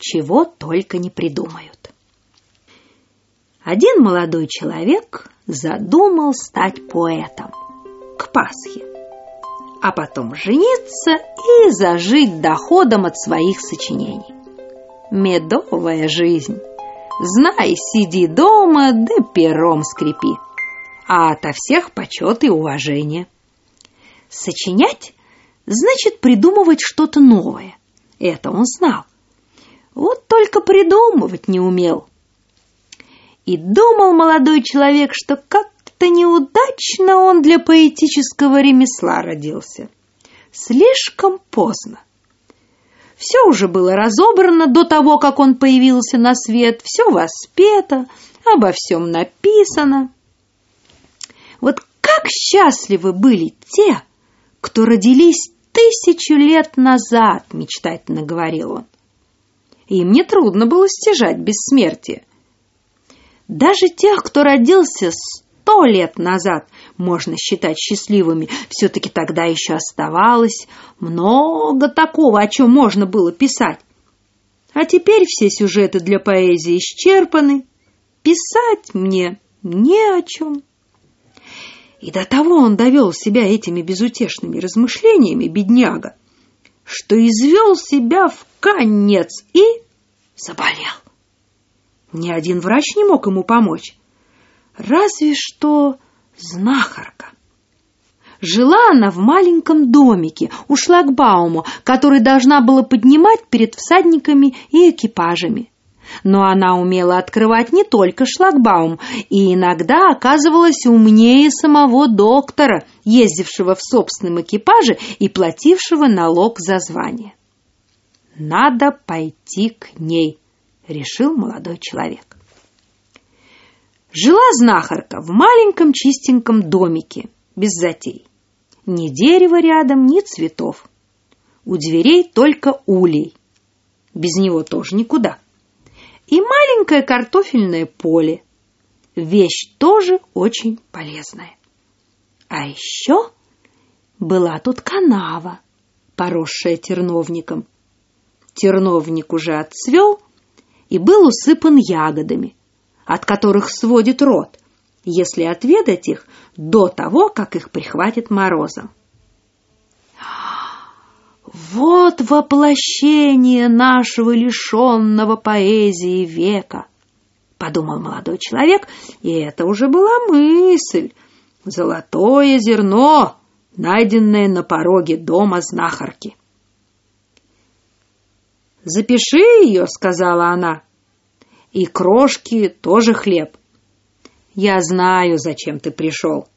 чего только не придумают. Один молодой человек задумал стать поэтом к Пасхе, а потом жениться и зажить доходом от своих сочинений. Медовая жизнь. Знай, сиди дома, да пером скрипи. А ото всех почет и уважение. Сочинять значит придумывать что-то новое. Это он знал. Вот только придумывать не умел. И думал молодой человек, что как-то неудачно он для поэтического ремесла родился. Слишком поздно. Все уже было разобрано до того, как он появился на свет, все воспето, обо всем написано. Вот как счастливы были те, кто родились тысячу лет назад, мечтательно говорил он. Им не трудно было стяжать бессмертие. Даже тех, кто родился сто лет назад, можно считать счастливыми. Все-таки тогда еще оставалось много такого, о чем можно было писать. А теперь все сюжеты для поэзии исчерпаны. Писать мне не о чем. И до того он довел себя этими безутешными размышлениями, бедняга, что извел себя в конец и заболел. Ни один врач не мог ему помочь. Разве что знахарка. Жила она в маленьком домике у шлагбауму, который должна была поднимать перед всадниками и экипажами. Но она умела открывать не только шлагбаум, и иногда оказывалась умнее самого доктора, ездившего в собственном экипаже и платившего налог за звание. «Надо пойти к ней», — решил молодой человек. Жила знахарка в маленьком чистеньком домике, без затей. Ни дерева рядом, ни цветов. У дверей только улей. Без него тоже никуда и маленькое картофельное поле. Вещь тоже очень полезная. А еще была тут канава, поросшая терновником. Терновник уже отцвел и был усыпан ягодами, от которых сводит рот, если отведать их до того, как их прихватит морозом. Вот воплощение нашего лишенного поэзии века, подумал молодой человек, и это уже была мысль. Золотое зерно, найденное на пороге дома знахарки. «Запиши ее», — сказала она. «И крошки тоже хлеб. Я знаю, зачем ты пришел.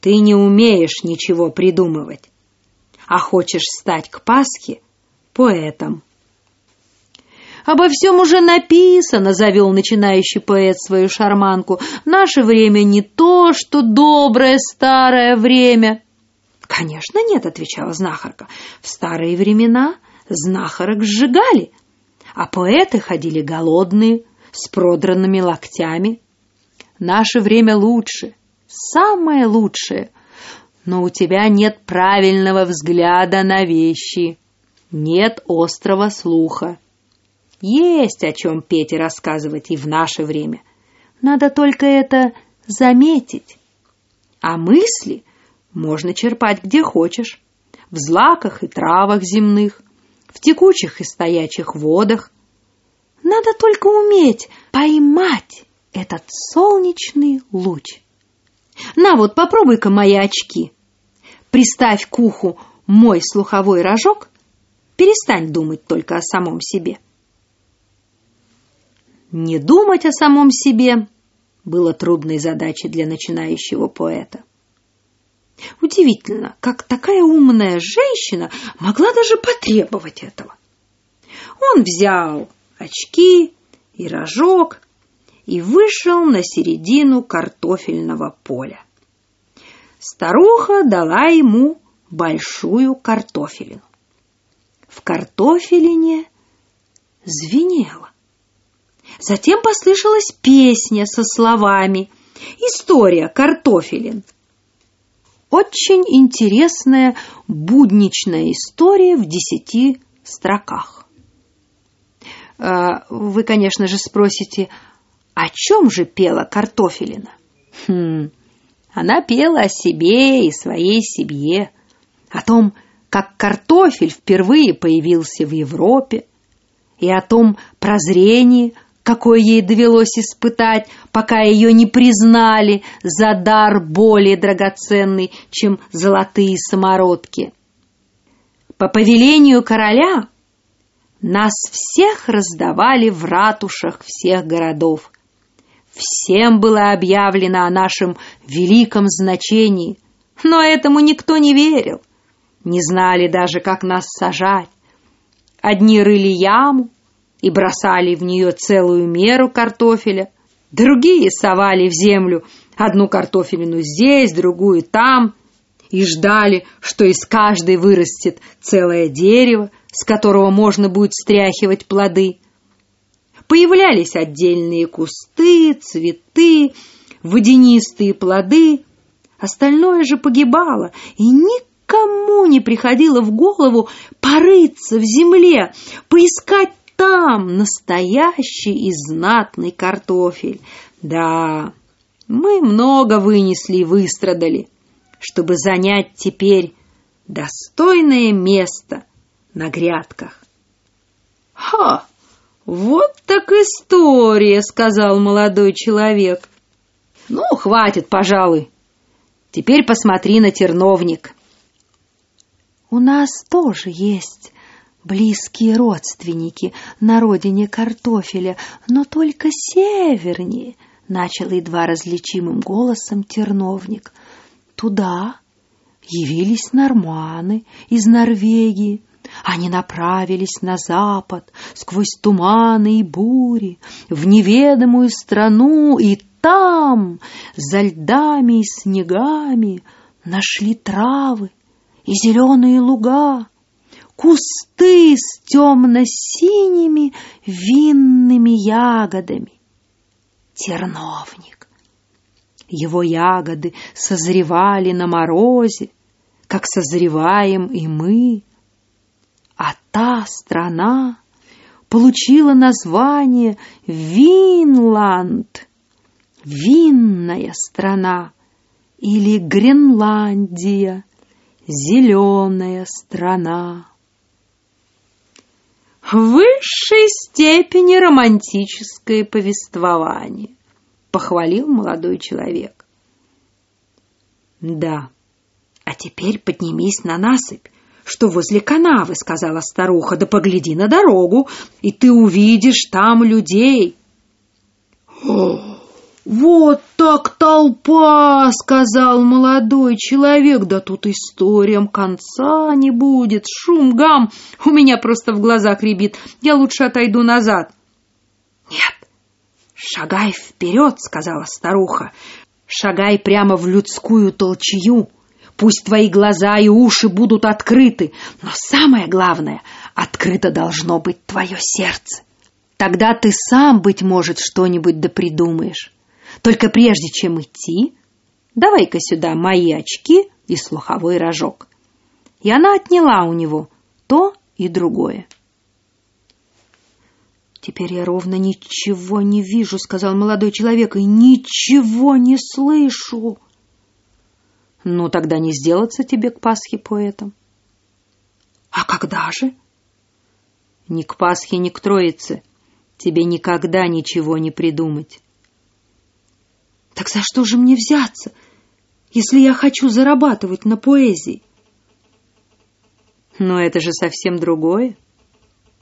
Ты не умеешь ничего придумывать а хочешь стать к Пасхе поэтом. «Обо всем уже написано», — завел начинающий поэт свою шарманку. «Наше время не то, что доброе старое время». «Конечно нет», — отвечала знахарка. «В старые времена знахарок сжигали, а поэты ходили голодные, с продранными локтями. Наше время лучше, самое лучшее но у тебя нет правильного взгляда на вещи, нет острого слуха. Есть о чем петь и рассказывать и в наше время. Надо только это заметить. А мысли можно черпать где хочешь. В злаках и травах земных, в текучих и стоячих водах. Надо только уметь поймать этот солнечный луч. На вот, попробуй-ка мои очки. Приставь к уху мой слуховой рожок, перестань думать только о самом себе. Не думать о самом себе было трудной задачей для начинающего поэта. Удивительно, как такая умная женщина могла даже потребовать этого. Он взял очки и рожок и вышел на середину картофельного поля. Старуха дала ему большую картофелину. В картофелине звенело. Затем послышалась песня со словами «История картофелин». Очень интересная будничная история в десяти строках. А, вы, конечно же, спросите, о чем же пела Картофелина? Хм, она пела о себе и своей семье, о том, как картофель впервые появился в Европе, и о том прозрении, какое ей довелось испытать, пока ее не признали за дар более драгоценный, чем золотые самородки. По повелению короля нас всех раздавали в ратушах всех городов. Всем было объявлено о нашем великом значении, но этому никто не верил. Не знали даже, как нас сажать. Одни рыли яму и бросали в нее целую меру картофеля, другие совали в землю одну картофелину здесь, другую там, и ждали, что из каждой вырастет целое дерево, с которого можно будет стряхивать плоды. Появлялись отдельные кусты, цветы, водянистые плоды. Остальное же погибало, и никому не приходило в голову порыться в земле, поискать там настоящий и знатный картофель. Да, мы много вынесли и выстрадали, чтобы занять теперь достойное место на грядках. «Ха! Вот так история!» — сказал молодой человек. «Ну, хватит, пожалуй. Теперь посмотри на терновник». «У нас тоже есть близкие родственники на родине картофеля, но только севернее», — начал едва различимым голосом терновник. «Туда явились норманы из Норвегии, они направились на запад, сквозь туманы и бури, в неведомую страну, и там, за льдами и снегами, нашли травы и зеленые луга, кусты с темно-синими винными ягодами. Терновник. Его ягоды созревали на морозе, как созреваем и мы, а та страна получила название Винланд, винная страна, или Гренландия, зеленая страна. В высшей степени романтическое повествование, похвалил молодой человек. Да, а теперь поднимись на насыпь, что возле канавы, — сказала старуха, — да погляди на дорогу, и ты увидишь там людей. «Вот так толпа!» — сказал молодой человек. «Да тут историям конца не будет. Шум, гам! У меня просто в глазах рябит. Я лучше отойду назад». «Нет, шагай вперед!» — сказала старуха. «Шагай прямо в людскую толчью. Пусть твои глаза и уши будут открыты, но самое главное, открыто должно быть твое сердце. Тогда ты сам, быть может, что-нибудь да придумаешь. Только прежде чем идти, давай-ка сюда мои очки и слуховой рожок. И она отняла у него то и другое. «Теперь я ровно ничего не вижу», — сказал молодой человек, — «и ничего не слышу». Ну, тогда не сделаться тебе к Пасхе поэтом. А когда же? Ни к Пасхе, ни к Троице. Тебе никогда ничего не придумать. Так за что же мне взяться, если я хочу зарабатывать на поэзии? Но это же совсем другое.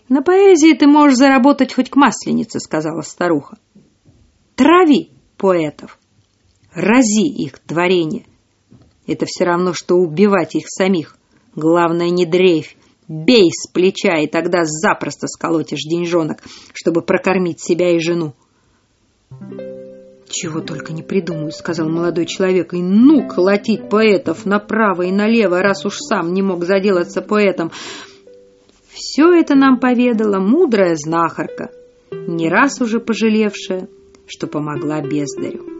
На поэзии ты можешь заработать хоть к масленице, сказала старуха. Трави поэтов, рази их творение — это все равно, что убивать их самих. Главное, не дрейфь. Бей с плеча, и тогда запросто сколотишь деньжонок, чтобы прокормить себя и жену. «Чего только не придумаю», — сказал молодой человек. «И ну колотить поэтов направо и налево, раз уж сам не мог заделаться поэтом». Все это нам поведала мудрая знахарка, не раз уже пожалевшая, что помогла бездарю.